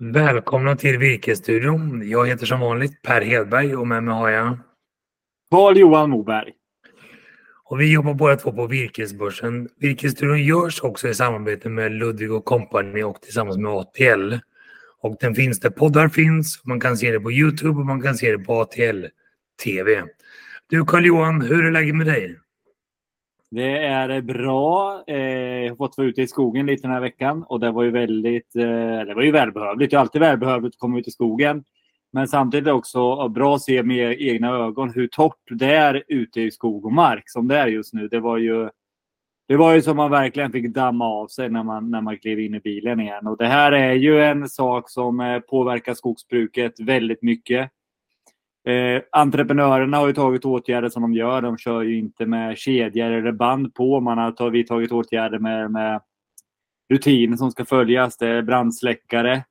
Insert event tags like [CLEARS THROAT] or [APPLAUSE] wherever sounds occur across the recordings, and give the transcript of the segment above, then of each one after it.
Välkomna till Virkesstudion. Jag heter som vanligt Per Hedberg och med mig har jag Carl-Johan Moberg. Och vi jobbar båda två på Virkesbörsen. Virkesstudion görs också i samarbete med Ludvig och Company och tillsammans med ATL. Och den finns där poddar finns. Man kan se det på Youtube och man kan se det på ATL TV. Du Carl-Johan, hur är läget med dig? Det är bra. Eh, jag har fått vara ute i skogen lite den här veckan och det var ju väldigt, eh, det var ju välbehövligt. Det är alltid välbehövligt att komma ut i skogen. Men samtidigt också bra att se med egna ögon hur torrt det är ute i skog och mark som det är just nu. Det var ju, det var ju som man verkligen fick damma av sig när man, när man klev in i bilen igen. Och det här är ju en sak som eh, påverkar skogsbruket väldigt mycket. Eh, entreprenörerna har ju tagit åtgärder som de gör. De kör ju inte med kedjor eller band på. Man har vidtagit åtgärder med, med rutiner som ska följas. Det är brandsläckare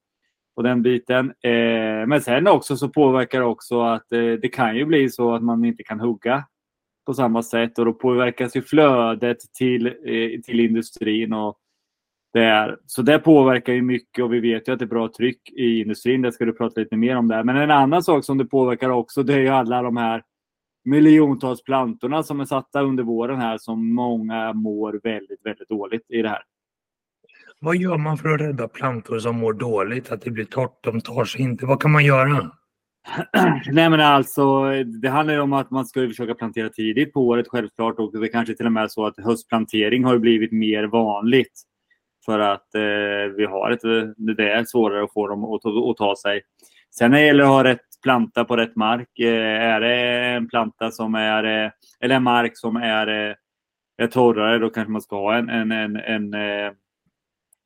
och den biten. Eh, men sen också så påverkar det också att eh, det kan ju bli så att man inte kan hugga på samma sätt och då påverkas ju flödet till, eh, till industrin. Och det är, så det påverkar ju mycket och vi vet ju att det är bra tryck i industrin. Det ska du prata lite mer om där. Men en annan sak som det påverkar också det är ju alla de här miljontals plantorna som är satta under våren här som många mår väldigt, väldigt dåligt i det här. Vad gör man för att rädda plantor som mår dåligt? Att det blir torrt, de tar sig inte. Vad kan man göra? [CLEARS THROAT] Nej men alltså, det handlar om att man ska försöka plantera tidigt på året självklart och det kanske till och med är så att höstplantering har blivit mer vanligt. För att eh, vi har ett, det är svårare att få dem att, att ta sig. Sen när det gäller att ha rätt planta på rätt mark. Eh, är det en planta som är, eh, eller en mark som är, eh, är torrare, då kanske man ska ha en, en, en, en eh,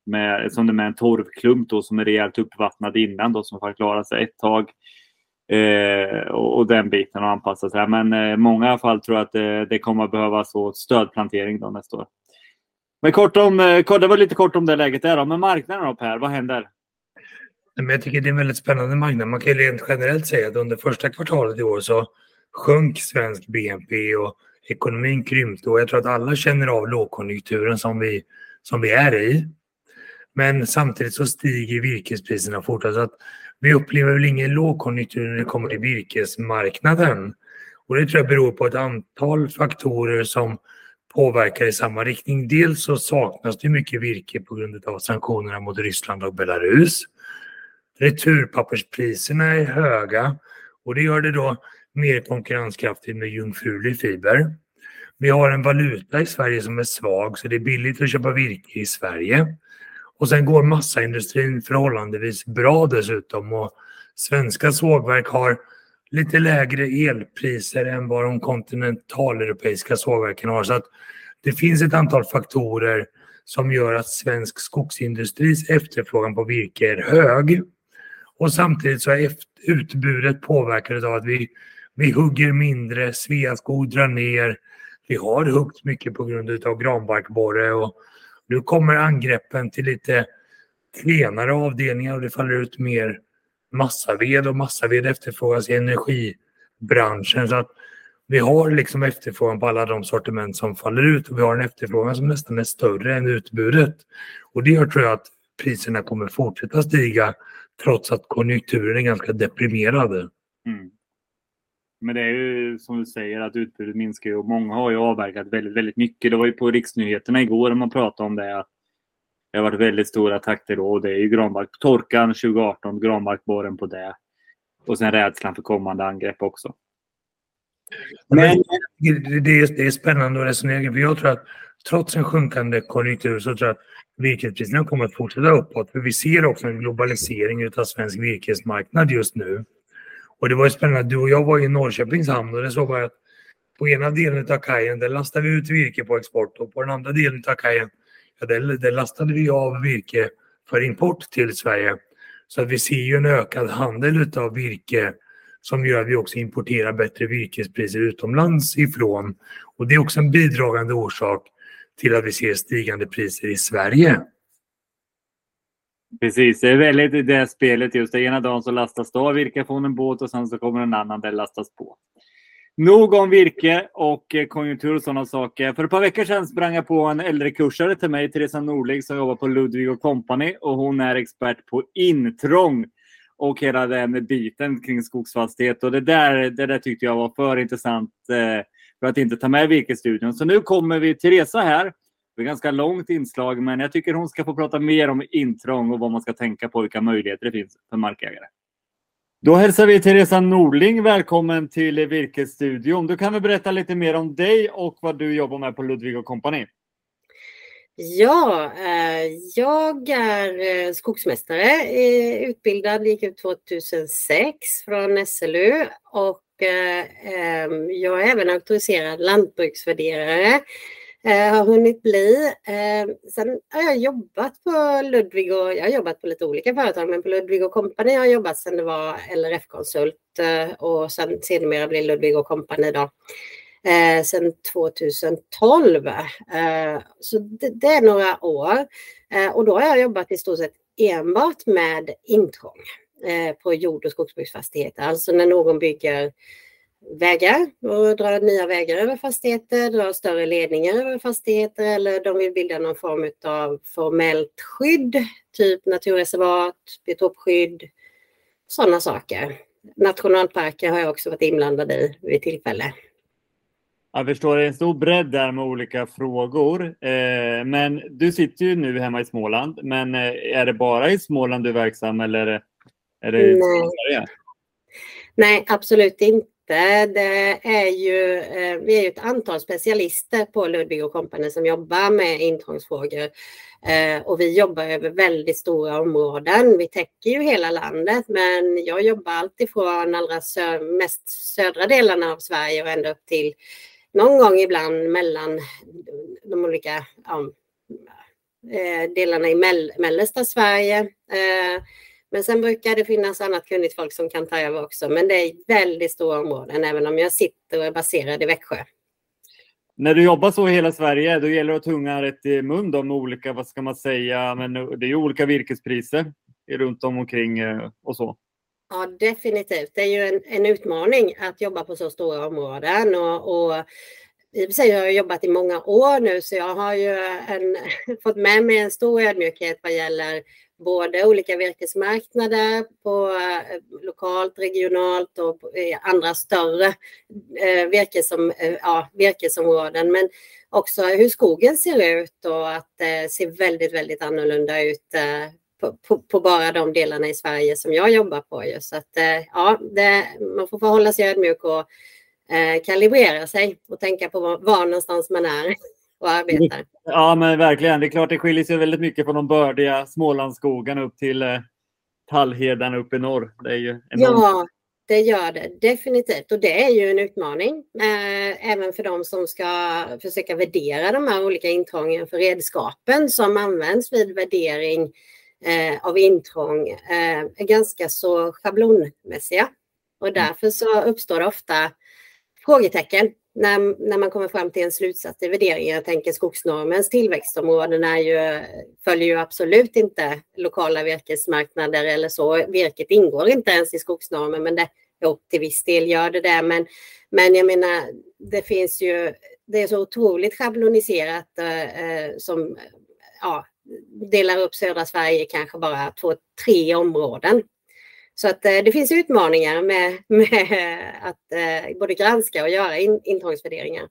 med, som det med en torvklump då, som är rejält uppvattnad innan då, som får klara sig ett tag. Eh, och, och, den biten och anpassa sig. Men eh, många fall tror jag att det, det kommer att behövas stödplantering då nästa år. Men kort om, eh, det var lite kort om det läget där då. Men marknaden då Per, vad händer? Men jag tycker det är en väldigt spännande marknad. Man kan ju rent generellt säga att under första kvartalet i år så sjönk svensk BNP och ekonomin krympte och jag tror att alla känner av lågkonjunkturen som vi, som vi är i. Men samtidigt så stiger virkespriserna fortare. Så alltså att vi upplever väl ingen lågkonjunktur när det kommer till virkesmarknaden. Och det tror jag beror på ett antal faktorer som påverkar i samma riktning. Dels så saknas det mycket virke på grund av sanktionerna mot Ryssland och Belarus. Returpapperspriserna är höga och det gör det då mer konkurrenskraftigt med jungfrulig fiber. Vi har en valuta i Sverige som är svag så det är billigt att köpa virke i Sverige. Och sen går massaindustrin förhållandevis bra dessutom och svenska sågverk har lite lägre elpriser än vad de kontinentaleuropeiska sågverken har. Så att det finns ett antal faktorer som gör att svensk skogsindustris efterfrågan på virke är hög. Och samtidigt så är utbudet påverkat av att vi, vi hugger mindre, Sveaskog drar ner. Vi har huggt mycket på grund av granbarkborre och nu kommer angreppen till lite klenare avdelningar och det faller ut mer massaved och massaved efterfrågas i energibranschen. Så att vi har liksom efterfrågan på alla de sortiment som faller ut och vi har en efterfrågan som nästan är större än utbudet. Och det gör tror jag att priserna kommer fortsätta stiga trots att konjunkturen är ganska deprimerad. Mm. Men det är ju som du säger att utbudet minskar och många har ju avverkat väldigt, väldigt mycket. Det var ju på riksnyheterna igår när man pratade om det. Att det har varit väldigt stora takter då och det är ju granbark, torkan 2018, granbarkborren på det. Och sen rädslan för kommande angrepp också. Men det är, det är spännande att resonera för jag tror att trots en sjunkande konjunktur så tror jag att virkespriserna kommer att fortsätta uppåt. För vi ser också en globalisering av svensk virkesmarknad just nu. Och det var ju spännande, du och jag var i Norrköpings hamn och det såg jag att på ena delen av kajen där lastade vi ut virke på export och på den andra delen av kajen där, där lastade vi av virke för import till Sverige. Så att vi ser ju en ökad handel av virke som gör att vi också importerar bättre virkespriser utomlands ifrån. Och det är också en bidragande orsak till att vi ser stigande priser i Sverige. Precis, det är väldigt det spelet just. Det ena dagen så lastas det av virke från en båt och sen så kommer en annan där lastas på. Nog om virke och eh, konjunktur och sådana saker. För ett par veckor sedan sprang jag på en äldrekursare till mig, Teresa Norling, som jobbar på Ludvig och Company och hon är expert på intrång och hela den biten kring skogsfastighet. Och det där, det där tyckte jag var för intressant eh, för att inte ta med virkesstudion. Så nu kommer vi Teresa här. Det är ganska långt inslag, men jag tycker hon ska få prata mer om intrång och vad man ska tänka på, vilka möjligheter det finns för markägare. Då hälsar vi Teresa Norling välkommen till Virkesstudion. Du kan väl berätta lite mer om dig och vad du jobbar med på Ludvig Company. Ja, eh, jag är eh, skogsmästare, eh, utbildad, gick ut 2006 från SLU och jag är även auktoriserad lantbruksvärderare eh, har hunnit bli. Eh, sen har jag jobbat på Ludvig och jag har jobbat på lite olika företag, men på Ludvig och Company har jag jobbat sedan det var LRF-konsult eh, och sen sedermera blev Ludvig och Company då. Eh, sedan 2012. Eh, så det, det, är några år. Eh, och då har jag jobbat i stort sett enbart med intrång eh, på jord och skogsbruksfastigheter. Alltså när någon bygger vägar och dra nya vägar över fastigheter, dra större ledningar över fastigheter eller de vill bilda någon form av formellt skydd, typ naturreservat, biotopskydd, sådana saker. Nationalparker har jag också varit inblandad i vid tillfälle. Jag förstår, det är en stor bredd där med olika frågor. Eh, men du sitter ju nu hemma i Småland, men eh, är det bara i Småland du är verksam eller är det Nej. Nej, absolut inte arbete. Det är ju, eh, vi är ju ett antal specialister på Ludvig och Company som jobbar med intrångsfrågor. Eh, och vi jobbar över väldigt stora områden. Vi täcker ju hela landet men jag jobbar alltifrån allra sö mest södra delarna av Sverige och ända upp till någon gång ibland mellan de olika ja, eh, delarna i mell mellersta Sverige. Men sen brukar det finnas annat kunnigt folk som kan ta över också. Men det är väldigt stora områden, även om jag sitter och är baserad i Växjö. När du jobbar så i hela Sverige, då gäller det att tunga rätt i mun då med olika, vad ska man säga, men det är ju olika virkespriser runt om omkring eh, och så. Ja, definitivt. Det är ju en, en utmaning att jobba på så stora områden och, och i och för sig har jag jobbat i många år nu så jag har ju en, [LAUGHS] fått med mig en stor ödmjukhet vad gäller både olika virkesmarknader på eh, lokalt, regionalt och eh, andra större eh, virkesom, ja, virkesområden. Men också hur skogen ser ut och att det ser väldigt, väldigt annorlunda ut på, på, på, bara de delarna i Sverige som jag jobbar på. Just. Så att, ja, det, man får förhålla sig ödmjuk och eh, kalibrera sig och tänka på var, var någonstans man är och arbetar. Ja, men verkligen. Det är klart, det skiljer sig väldigt mycket från de bördiga Smålandsskogarna upp till eh, Tallhedan upp i norr. Det är ju enormt. Ja, det gör det definitivt och det är ju en utmaning eh, även för de som ska försöka värdera de här olika intrången för redskapen som används vid värdering eh, av intrång eh, är ganska så schablonmässiga och mm. därför så uppstår det ofta frågetecken när, när man kommer fram till en slutsats i värderingen. Jag tänker skogsnormens tillväxtområden är ju, följer ju absolut inte lokala virkesmarknader eller så. Virket ingår inte ens i skogsnormen, men det, jo, till viss del gör det det. Men, men jag menar, det finns ju, det är så otroligt schabloniserat eh, eh som ja, delar upp södra Sverige kanske bara två, tre områden. Så att eh, det finns utmaningar med, med att eh, både granska och göra in, intrångsvärderingar.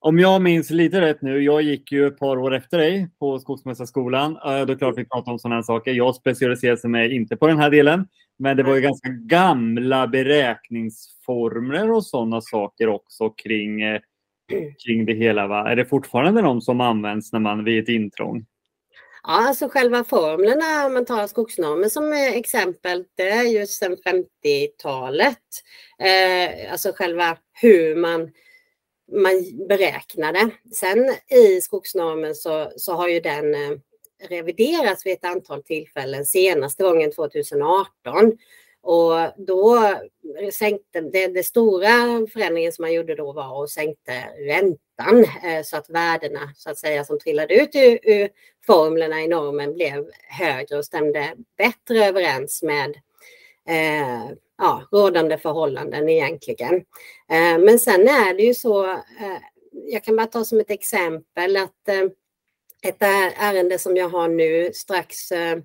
Om jag minns lite rätt nu, jag gick ju ett par år efter dig på Skogsmästarskolan. Eh, det är klart vi pratar om sådana här saker. Jag specialiserade mig inte på den här delen, men det var ju ganska gamla beräkningsformler och sådana saker också kring, kring det hela. Va? Är det fortfarande de som används när man vid ett intrång? Ja, alltså själva formlerna, om man tar skogsnormen som exempel, det är ju sedan 50-talet. Eh, alltså själva hur man, man beräknar det. Sen i skogsnormen så, så har ju den eh, reviderats vid ett antal tillfällen, senaste gången 2018. Och då sänkte, det, det stora förändringen som man gjorde då var att sänkte räntan eh, så att värdena så att säga som trillade ut ur, ur formlerna i normen blev högre och stämde bättre överens med, eh, ja, rådande förhållanden egentligen. Eh, men sen är det ju så, eh, jag kan bara ta som ett exempel att eh, ett ärende som jag har nu strax eh,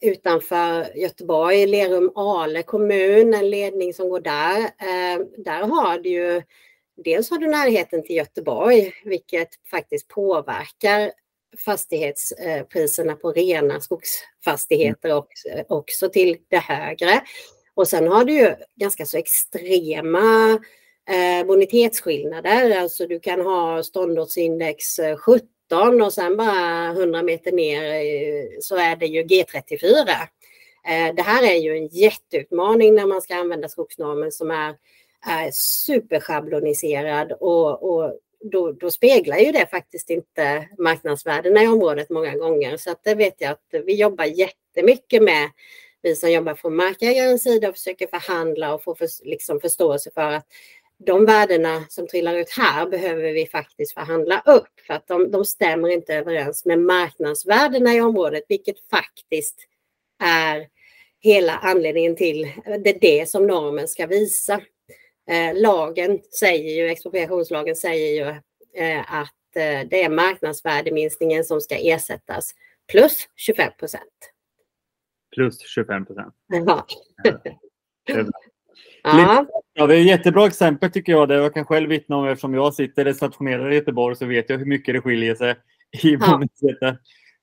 utanför Göteborg, Lerum Ale kommun, en ledning som går där. Eh, där har du ju dels har du närheten till Göteborg, vilket faktiskt påverkar fastighetspriserna på rena skogsfastigheter och, också till det högre. Och sen har du ju ganska så extrema eh, bonitetsskillnader, alltså du kan ha ståndortsindex 17 och sen bara 100 meter ner eh, så är det ju G34. Eh, det här är ju en jätteutmaning när man ska använda skogsnormen som är, är superschabloniserad och, och då, då, speglar ju det faktiskt inte marknadsvärdena i området många gånger. Så att det vet jag att vi jobbar jättemycket med, vi som jobbar från markägarens sida och försöker förhandla och få för, liksom förståelse för att de värdena som trillar ut här behöver vi faktiskt förhandla upp för att de, de stämmer inte överens med marknadsvärdena i området, vilket faktiskt är hela anledningen till det, det som normen ska visa. Eh, lagen säger ju, expropriationslagen säger ju eh, att eh, det är marknadsvärdeminskningen som ska ersättas plus 25 procent. Plus 25 procent. Ja. Ja. ja, det är ett jättebra exempel tycker jag. Det jag kan själv vittna om eftersom jag sitter stationerad i Göteborg så vet jag hur mycket det skiljer sig i bonusrätter.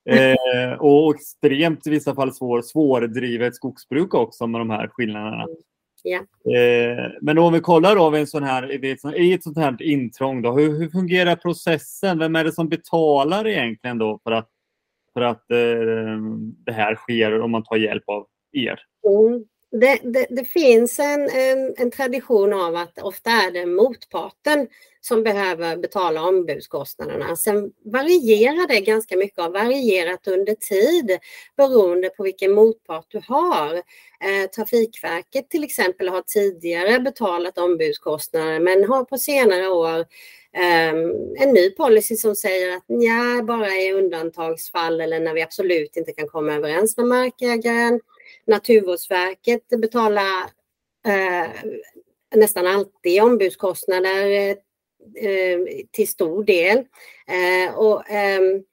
Eh, och extremt i vissa fall svår, svårdrivet skogsbruk också med de här skillnaderna. Mm. Ja. Eh, men om vi kollar då en sån här, i ett sånt här intrång, då, hur, hur, fungerar processen? Vem är det som betalar egentligen då för att, för att eh, det här sker om man tar hjälp av er? Mm. Det, det, det, finns en, en, en, tradition av att ofta är det motparten som behöver betala ombudskostnaderna. Sen varierar det ganska mycket, har varierat under tid beroende på vilken motpart du har. Eh, Trafikverket till exempel har tidigare betalat ombudskostnader men har på senare år eh, en ny policy som säger att ja, bara i undantagsfall eller när vi absolut inte kan komma överens med markägaren Naturvårdsverket betalar eh, nästan alltid ombudskostnader eh, till stor del. Eh, och, ehm,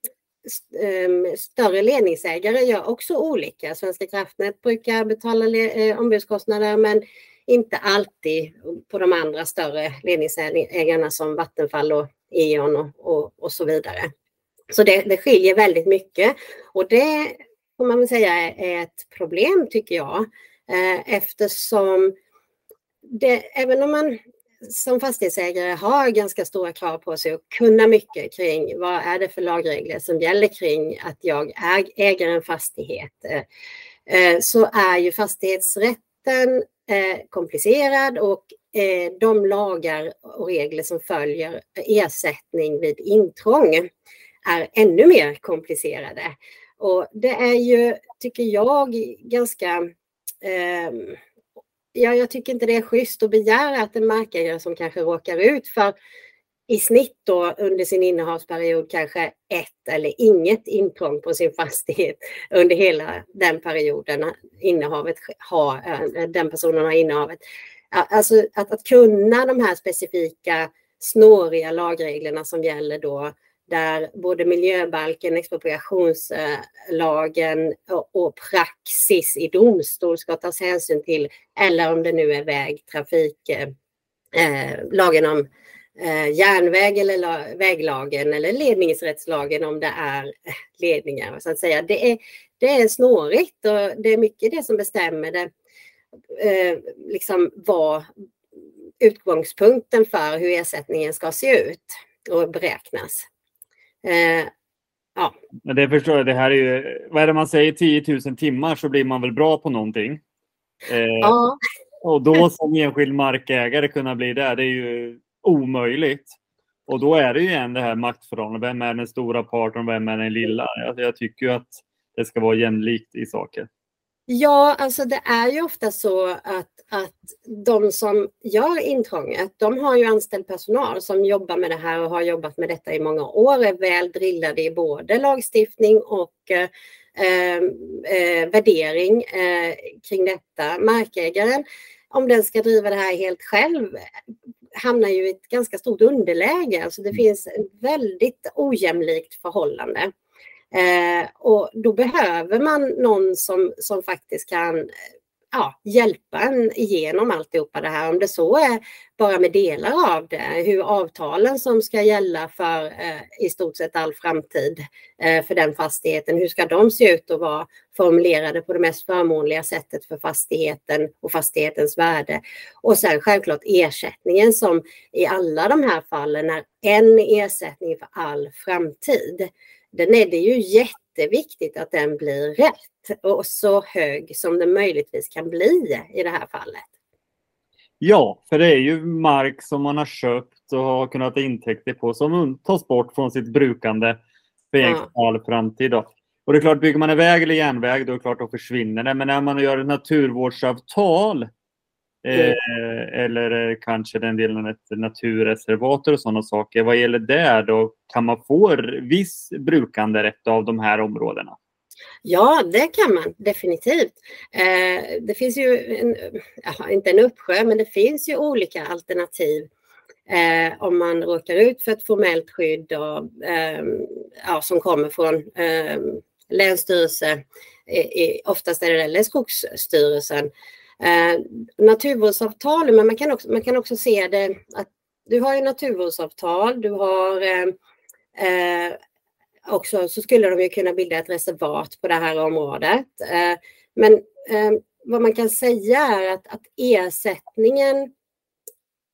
ehm, större ledningsägare gör också olika. Svenska kraftnät brukar betala eh, ombudskostnader men inte alltid på de andra större ledningsägarna som Vattenfall och E.ON och, och, och så vidare. Så det, det skiljer väldigt mycket och det får man väl säga är ett problem tycker jag. Eh, eftersom det, även om man som fastighetsägare har ganska stora krav på sig att kunna mycket kring vad är det för lagregler som gäller kring att jag äger en fastighet eh, eh, så är ju fastighetsrätten komplicerad och de lagar och regler som följer ersättning vid intrång är ännu mer komplicerade. Och det är ju, tycker jag, ganska... Eh, ja, jag tycker inte det är schysst att begära att en markägare som kanske råkar ut för i snitt då under sin innehavsperiod kanske ett eller inget intrång på sin fastighet under hela den perioden innehavet har, eh, den personen har innehavet. Alltså att, att kunna de här specifika snåriga lagreglerna som gäller då där både miljöbalken, expropriationslagen och praxis i domstol ska tas hänsyn till, eller om det nu är vägtrafik, eh, eh, lagen om eh, järnväg eller väglagen eller ledningsrättslagen om det är eh, ledningar. Så att säga. Det, är, det är snårigt och det är mycket det som bestämmer det, eh, liksom vad utgångspunkten för hur ersättningen ska se ut och beräknas. Eh, ja. Det förstår jag. Det här är ju, vad är det man säger, 10 000 timmar så blir man väl bra på någonting. Eh, ja. Och då [LAUGHS] som enskild markägare kunna bli det, det är ju omöjligt. Och då är det ju igen det här maktförhållandet. Vem är den stora parten och vem är den lilla? Jag, jag tycker att det ska vara jämlikt i saker. Ja, alltså det är ju ofta så att, att de som gör intrånget, de har ju anställd personal som jobbar med det här och har jobbat med detta i många år, är väl drillade i både lagstiftning och eh, eh, värdering eh, kring detta. Markägaren, om den ska driva det här helt själv, hamnar ju i ett ganska stort underläge. Alltså det finns ett väldigt ojämlikt förhållande. Eh, och då behöver man någon som, som faktiskt kan ja, hjälpa en igenom alltihopa det här. Om det så är bara med delar av det, hur avtalen som ska gälla för eh, i stort sett all framtid eh, för den fastigheten, hur ska de se ut och vara formulerade på det mest förmånliga sättet för fastigheten och fastighetens värde. Och sen självklart ersättningen som i alla de här fallen är en ersättning för all framtid. Den är det ju jätte jätteviktigt att den blir rätt och så hög som den möjligtvis kan bli i det här fallet. Ja, för det är ju mark som man har köpt och har kunnat intäkter på som tas bort från sitt brukande för ja. all framtid. Då. Och det är klart, bygger man en väg eller järnväg, då är det klart, då försvinner det. Men när man gör ett naturvårdsavtal mm. eller kanske den delen ett naturreservat och sådana saker. Vad gäller det då? Kan man få viss brukanderätt av de här områdena? Ja, det kan man definitivt. Eh, det finns ju, en, inte en uppsjö, men det finns ju olika alternativ eh, om man råkar ut för ett formellt skydd och, eh, ja, som kommer från eh, Länsstyrelse, oftast är det eller Skogsstyrelsen, Eh, naturvårdsavtal, men man kan, också, man kan också se det att du har ju naturvårdsavtal, du har eh, eh, också så skulle de ju kunna bilda ett reservat på det här området. Eh, men eh, vad man kan säga är att, att ersättningen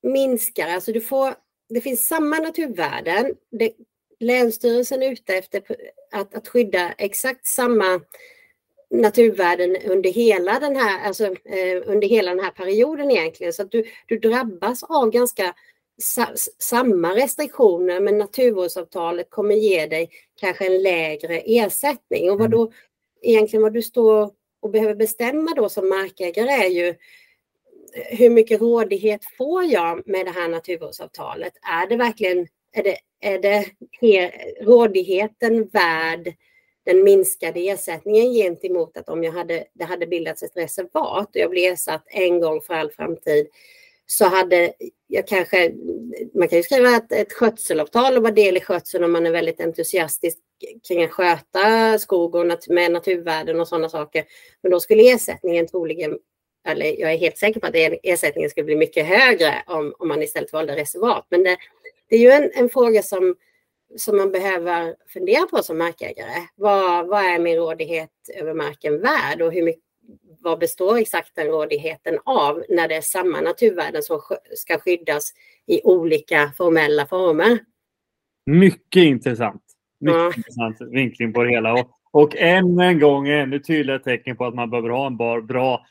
minskar, alltså du får, det finns samma naturvärden. Det, Länsstyrelsen är ute efter att, att skydda exakt samma naturvärden under hela den här, alltså, eh, under hela den här perioden egentligen. Så att du, du drabbas av ganska sa, samma restriktioner men naturvårdsavtalet kommer ge dig kanske en lägre ersättning. Och vad mm. då, egentligen vad du står och behöver bestämma då som markägare är ju hur mycket rådighet får jag med det här naturvårdsavtalet? Är det verkligen är det, är det rådigheten värd den minskade ersättningen gentemot att om jag hade, det hade bildats ett reservat och jag blev ersatt en gång för all framtid så hade jag kanske, man kan ju skriva ett, ett skötselavtal och vara del i skötseln om man är väldigt entusiastisk kring att sköta skog och nat med naturvärden och sådana saker. Men då skulle ersättningen troligen, eller jag är helt säker på att ersättningen skulle bli mycket högre om, om man istället valde reservat. Men det, det är ju en, en fråga som som man behöver fundera på som markägare. Vad, vad är min rådighet över marken värd och hur mycket, vad består exakt den rådigheten av när det är samma naturvärden som ska skyddas i olika formella former? Mycket intressant. Mycket ja. intressant vinkling på det hela. Och, och än en gång ännu tydligare tecken på att man behöver ha en bar, bra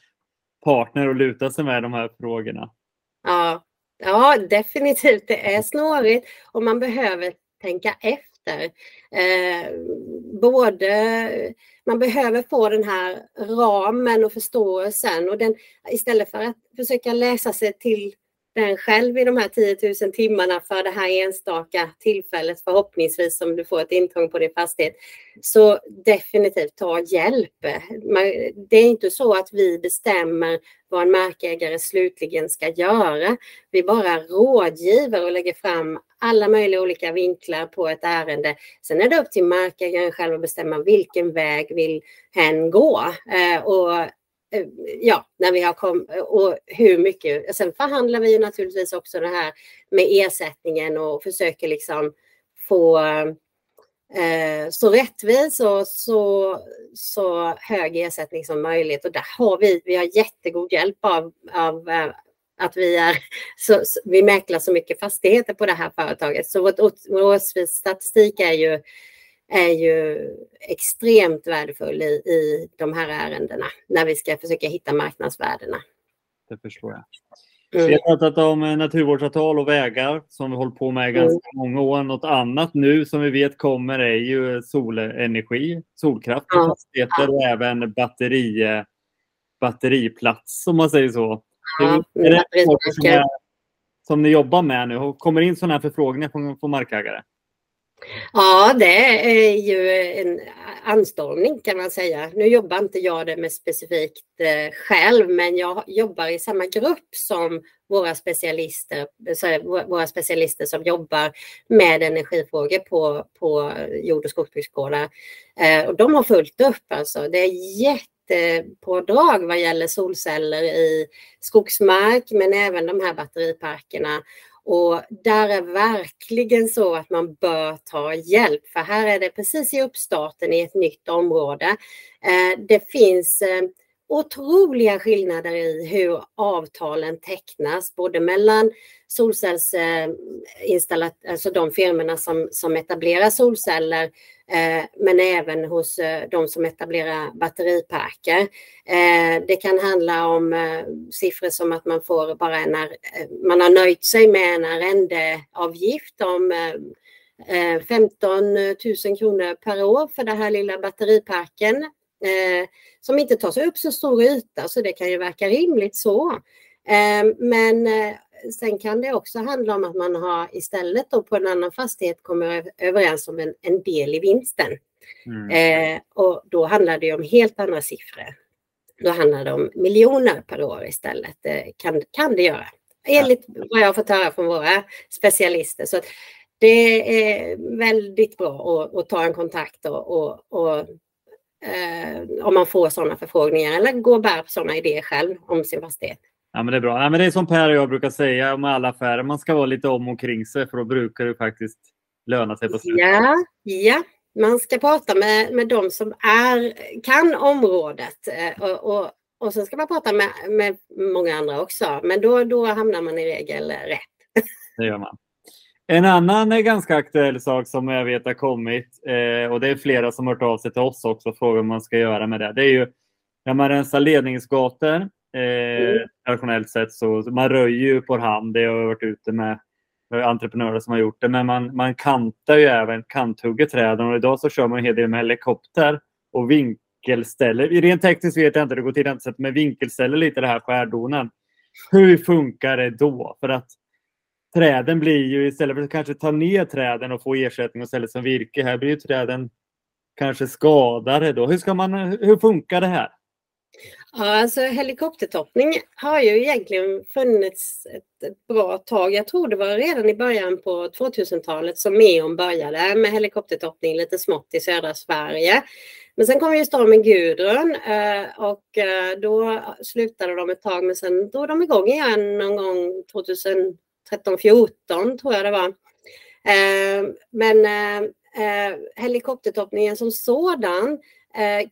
partner att luta sig med de här frågorna. Ja, ja, definitivt. Det är snårigt och man behöver tänka efter. Eh, både, man behöver få den här ramen och förståelsen och den, istället för att försöka läsa sig till den själv i de här 10 000 timmarna för det här enstaka tillfället förhoppningsvis om du får ett intrång på din fastighet. Så definitivt ta hjälp. Det är inte så att vi bestämmer vad en markägare slutligen ska göra. Vi bara rådgiver och lägger fram alla möjliga olika vinklar på ett ärende. Sen är det upp till markägaren själv att bestämma vilken väg vill hen gå. Eh, och Eh, ja, när vi har kommit och hur mycket. Sen förhandlar vi naturligtvis också det här med ersättningen och försöker liksom få eh, så rättvis och så, så hög ersättning som möjligt. Och där har vi, vi har jättegod hjälp av, av eh, att vi, är, [LAUGHS] så, vi mäklar så mycket fastigheter på det här företaget. Så vår, vår årsstatistik är ju, är ju extremt värdefull i, i de här ärendena när vi ska försöka hitta marknadsvärdena. Det förstår jag. Mm. Vi har pratat om eh, naturvårdsavtal och vägar som vi hållit på med i ganska mm. många år. Något annat nu som vi vet kommer är ju solenergi, solkraft på ja. fastigheter och även batteri, batteriplats om man säger så. Ja, är det som, är, som ni jobbar med nu? Kommer in sådana här förfrågningar från, från markägare? Ja, det är ju en, anstormning kan man säga. Nu jobbar inte jag det med specifikt eh, själv, men jag jobbar i samma grupp som våra specialister, våra specialister som jobbar med energifrågor på, på jord och skogsbruksgårdar. Eh, och de har fullt upp alltså. Det är jättepådrag vad gäller solceller i skogsmark, men även de här batteriparkerna. Och där är verkligen så att man bör ta hjälp, för här är det precis i uppstarten i ett nytt område. Eh, det finns eh, otroliga skillnader i hur avtalen tecknas, både mellan solcellsinstallat, alltså de firmorna som, som etablerar solceller, eh, men även hos eh, de som etablerar batteriparker. Eh, det kan handla om eh, siffror som att man får bara en, eh, man har nöjt sig med en arrendeavgift om eh, eh, 15 000 kronor per år för den här lilla batteriparken som inte tar sig upp så stor yta så det kan ju verka rimligt så. Eh, men eh, sen kan det också handla om att man har istället då på en annan fastighet kommer överens om en, en del i vinsten. Mm. Eh, och då handlar det om helt andra siffror. Då handlar det om miljoner per år istället. kan, kan det göra. Enligt vad jag har fått höra från våra specialister. Så det är väldigt bra att, att ta en kontakt och, och, och eh, om man får sådana förfrågningar eller gå och bär på sådana idéer själv om sin fastighet. Ja, men det är bra. Ja, men det är som Per och jag brukar säga om alla affärer. Man ska vara lite om och kring sig för då brukar det faktiskt löna sig på slutet. Ja, ja. man ska prata med, med de som är, kan området eh, och, och, och sen ska man prata med, med många andra också. Men då, då hamnar man i regel rätt. Det gör man. En annan ganska aktuell sak som jag vet har kommit eh, och det är flera som har hört av sig till oss också och frågat vad man ska göra med det. Det är ju när man rensar ledningsgator. Eh, mm. Traditionellt sett så man röjer ju på hand. Det har jag varit ute med entreprenörer som har gjort det. Men man, man kantar ju även kanthugger träden och idag så kör man en hel del med helikopter och vinkelställer. Rent tekniskt vet jag inte, det går till men vinkelställer lite det här skärdonen. Hur funkar det då? För att träden blir ju istället för att kanske ta ner träden och få ersättning och ställa som virke, här blir ju träden kanske skadade då. Hur, ska man, hur funkar det här? Ja, alltså helikoptertoppning har ju egentligen funnits ett, ett, bra tag. Jag tror det var redan i början på 2000-talet som Meon började med helikoptertoppning lite smått i södra Sverige. Men sen kom ju stormen Gudrun eh, och eh, då slutade de ett tag men sen drog de igång igen någon gång 2000 13, 14 tror jag det var. Eh, men eh, eh, helikoptertoppningen som sådan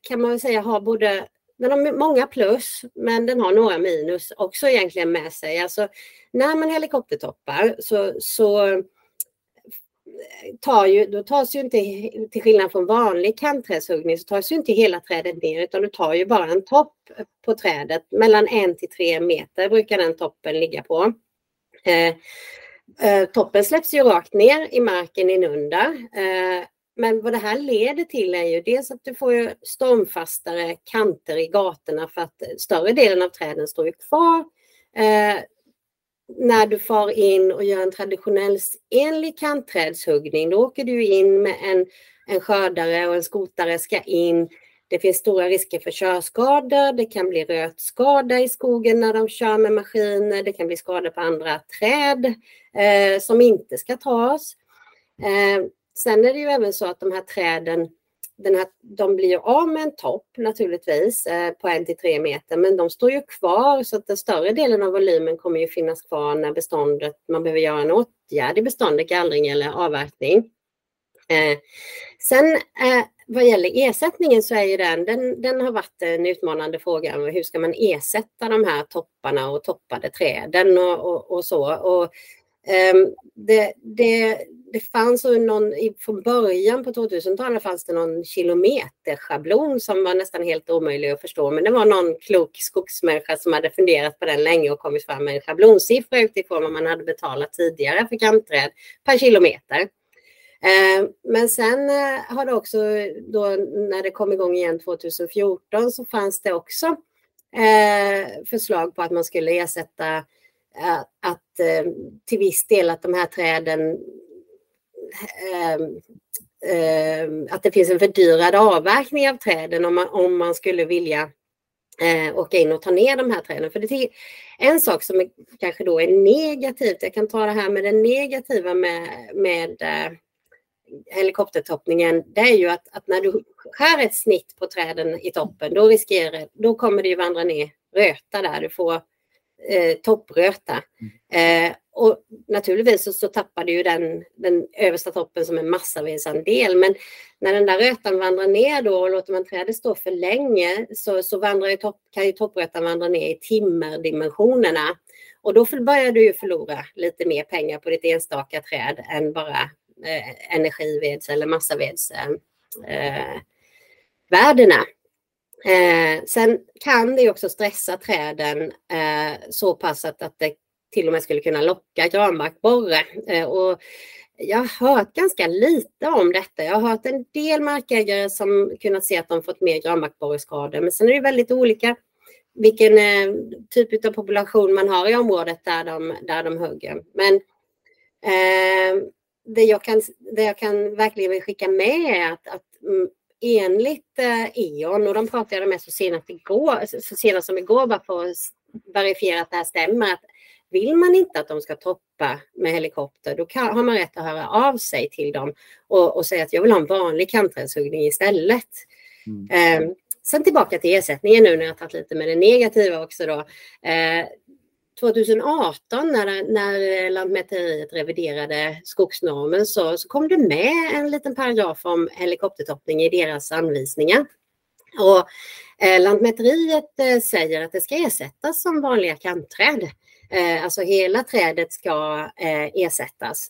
kan man väl säga har både den har många plus, men den har några minus också egentligen med sig. Alltså, när man helikoptertoppar så, så tar ju, då tas ju inte, till skillnad från vanlig kantträdshuggning, så tas ju inte hela trädet ner utan du tar ju bara en topp på trädet. Mellan en till tre meter brukar den toppen ligga på. Eh, eh, toppen släpps ju rakt ner i marken inunder. Eh, men vad det här leder till är ju dels att du får stormfastare kanter i gatorna för att större delen av träden står ju kvar. Eh, när du far in och gör en traditionell enlig kantträdshuggning, då åker du in med en, en skördare och en skotare ska in det finns stora risker för körskador. Det kan bli rötskada i skogen när de kör med maskiner. Det kan bli skador på andra träd eh, som inte ska tas. Eh, sen är det ju även så att de här träden den här, de blir ju av med en topp naturligtvis eh, på en till tre meter men de står ju kvar så att den större delen av volymen kommer ju finnas kvar när beståndet, man behöver göra en åtgärd i beståndet, gallring eller avverkning. Eh, sen eh, vad gäller ersättningen så är ju den, den, den har varit en utmanande fråga. Hur ska man ersätta de här topparna och toppade träden och, och, och så. Och, um, det, det, det fanns någon, från början på 2000-talet fanns det någon kilometerschablon som var nästan helt omöjlig att förstå. Men det var någon klok skogsmänniska som hade funderat på den länge och kommit fram med en schablonsiffra utifrån vad man hade betalat tidigare för kantträd per kilometer. Eh, men sen eh, har det också, då när det kom igång igen 2014, så fanns det också eh, förslag på att man skulle ersätta att till viss del att de här träden att det finns en fördyrad avverkning av träden om man, om man skulle vilja eh, åka in och ta ner de här träden. För det är en sak som är, kanske då är negativt, jag kan ta det här med det negativa med, med helikoptertoppningen, det är ju att, att, när du skär ett snitt på träden i toppen, då riskerar, då kommer det ju vandra ner röta där. Du får eh, toppröta. Mm. Eh, och naturligtvis så, så tappar du ju den, den översta toppen som en massavedsandel. Men när den där rötan vandrar ner då och låter man trädet stå för länge så, så vandrar ju topp, kan ju topprötan vandra ner i timmerdimensionerna. Och då börjar du ju förlora lite mer pengar på ditt enstaka träd än bara eh, energiveds eller massavedsvärdena. Eh, eh, eh, sen kan det också stressa träden eh, så pass att, att det till och med skulle kunna locka granbarkborre. Eh, och jag har hört ganska lite om detta. Jag har hört en del markägare som kunnat se att de fått mer granbarkborreskador. Men sen är det väldigt olika vilken eh, typ av population man har i området där de, där de hugger. Men eh, det, jag kan, det jag kan verkligen vill skicka med är att, att mm, enligt eh, E.ON, och de pratade jag med så senast, igår, så senast som igår bara för att verifiera att det här stämmer, att vill man inte att de ska toppa med helikopter, då kan, har man rätt att höra av sig till dem och, och säga att jag vill ha en vanlig kantträdshuggning istället. Mm. Eh, sen tillbaka till ersättningen nu när jag tagit lite med det negativa också då. Eh, 2018 när, när Lantmäteriet reviderade skogsnormen så, så kom det med en liten paragraf om helikoptertoppning i deras anvisningar. Och, eh, Lantmäteriet eh, säger att det ska ersättas som vanliga kantträd. Eh, alltså hela trädet ska eh, ersättas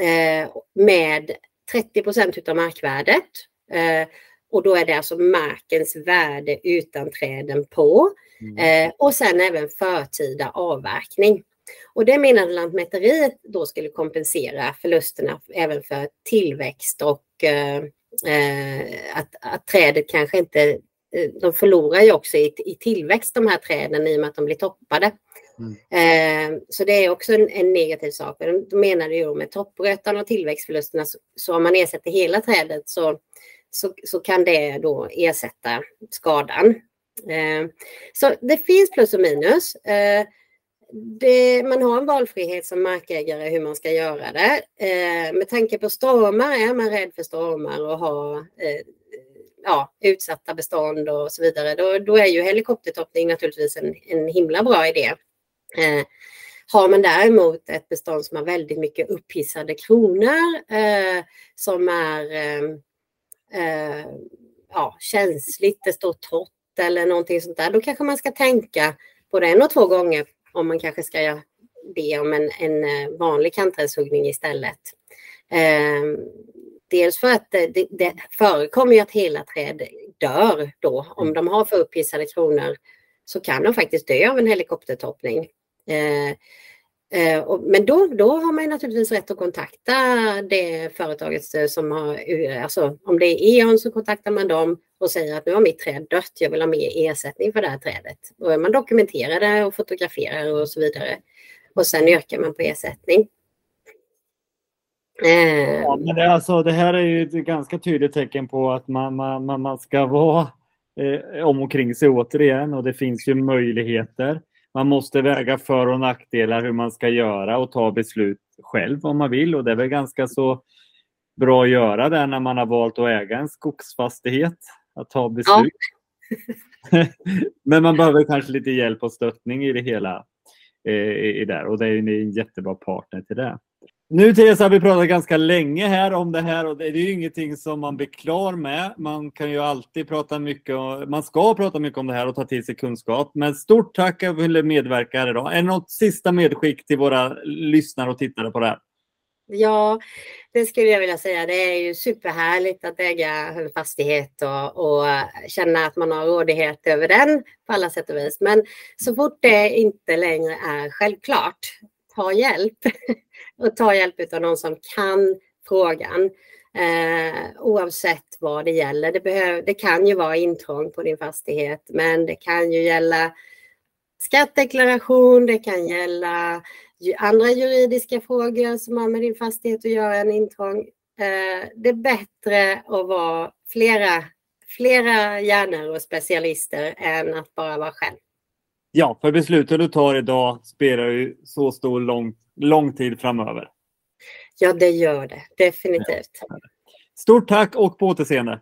eh, med 30 procent av markvärdet. Eh, och då är det alltså markens värde utan träden på. Mm. Eh, och sen även förtida avverkning. Och det menade Lantmäteriet då skulle kompensera förlusterna även för tillväxt och eh, eh, att, att trädet kanske inte, eh, de förlorar ju också i, i tillväxt de här träden i och med att de blir toppade. Mm. Eh, så det är också en, en negativ sak. De menade ju med topprötan och tillväxtförlusterna så, så om man ersätter hela trädet så, så, så kan det då ersätta skadan. Eh, så det finns plus och minus. Eh, det, man har en valfrihet som markägare hur man ska göra det. Eh, med tanke på stormar, är man rädd för stormar och har eh, ja, utsatta bestånd och så vidare, då, då är ju helikoptertoppning naturligtvis en, en himla bra idé. Eh, har man däremot ett bestånd som har väldigt mycket upphissade kronor eh, som är eh, eh, ja, känsligt, det står torrt eller någonting sånt där, då kanske man ska tänka både en och två gånger om man kanske ska be om en, en eh, vanlig kantträdshuggning istället. Eh, dels för att det, det, det förekommer ju att hela träd dör då. Om mm. de har för upphissade kronor så kan de faktiskt dö av en helikoptertoppning. Eh, Eh, Eh, men då, då har man naturligtvis rätt att kontakta det företaget eh, som har, eh, alltså om det är E.ON så kontaktar man dem och säger att nu har mitt träd dött, jag vill ha mer ersättning för det här trädet. Och man dokumenterar det och fotograferar och så vidare. Och sen yrkar man på ersättning. Ja, men det, alltså, det här är ju ett ganska tydligt tecken på att man, man, man ska vara eh, om och kring sig återigen och det finns ju möjligheter man måste väga för och nackdelar hur man ska göra och ta beslut själv om man vill. Och det är väl ganska så bra att göra det när man har valt att äga en skogsfastighet. Att ta beslut. Ja. [LAUGHS] Men man behöver kanske lite hjälp och stöttning i det hela. Eh, i där. Och det är en jättebra partner till det. Nu Therese har vi pratat ganska länge här om det här och det är ju ingenting som man blir klar med. Man kan ju alltid prata mycket, och, man ska prata mycket om det här och ta till sig kunskap. Men stort tack för att du medverka här idag. Är det något sista medskick till våra lyssnare och tittare på det här? Ja, det skulle jag vilja säga. Det är ju superhärligt att äga en fastighet och, och känna att man har rådighet över den på alla sätt och vis. Men så fort det inte längre är självklart, ta hjälp. [LAUGHS] och ta hjälp av någon som kan frågan. Eh, oavsett vad det gäller. Det, behöv, det kan ju vara intrång på din fastighet, men det kan ju gälla skattedeklaration, det kan gälla andra juridiska frågor som har med din fastighet att göra, en intrång. eh, det är bättre att vara flera, flera hjärnor och specialister än att bara vara själv. Ja, för besluten du tar idag spelar ju så stor lång, lång tid framöver. Ja, det gör det definitivt. Stort tack och på återseende.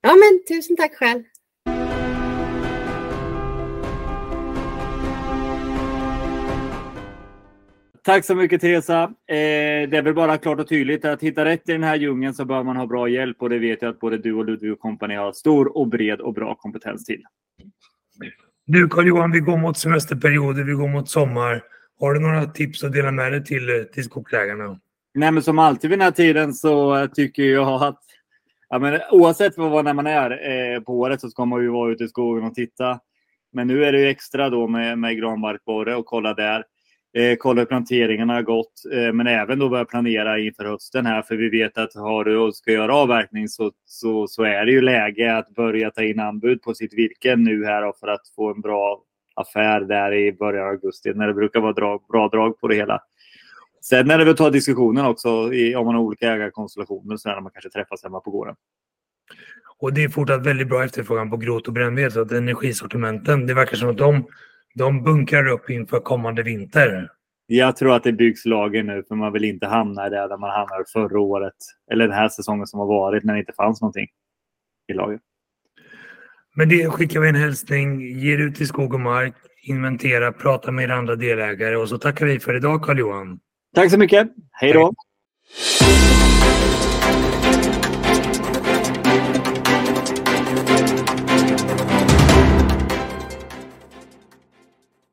Ja, men tusen tack själv. Tack så mycket Teresa. Eh, det är väl bara klart och tydligt att hitta rätt i den här djungeln så bör man ha bra hjälp och det vet jag att både du och Ludvig Company har stor och bred och bra kompetens till. Du Carl-Johan, vi går mot semesterperioder, vi går mot sommar. Har du några tips att dela med dig till, eh, till skogsägarna? Nej, men som alltid vid den här tiden så tycker jag att ja, men oavsett vad, när man är eh, på året så ska man ju vara ute i skogen och titta. Men nu är det ju extra då med, med granbarkborre och kolla där. Eh, kolla hur planteringarna har gått, eh, men även då börja planera inför hösten här. För vi vet att har du och ska göra avverkning så, så, så är det ju läge att börja ta in anbud på sitt virke nu här för att få en bra affär där i början av augusti när det brukar vara drag, bra drag på det hela. Sen är det väl ta diskussionen också i, om man har olika ägarkonstellationer så när man kanske träffas hemma på gården. Och det är fortsatt väldigt bra efterfrågan på grot och brännved så att energisortimenten, det verkar som att de de bunkrar upp inför kommande vinter. Jag tror att det byggs lager nu för man vill inte hamna det där man hamnade förra året. Eller den här säsongen som har varit när det inte fanns någonting i lager. Men det skickar vi en hälsning, ger ut i skog och mark, inventera, prata med andra delägare och så tackar vi för idag Carl-Johan. Tack så mycket. Hej då. Hej.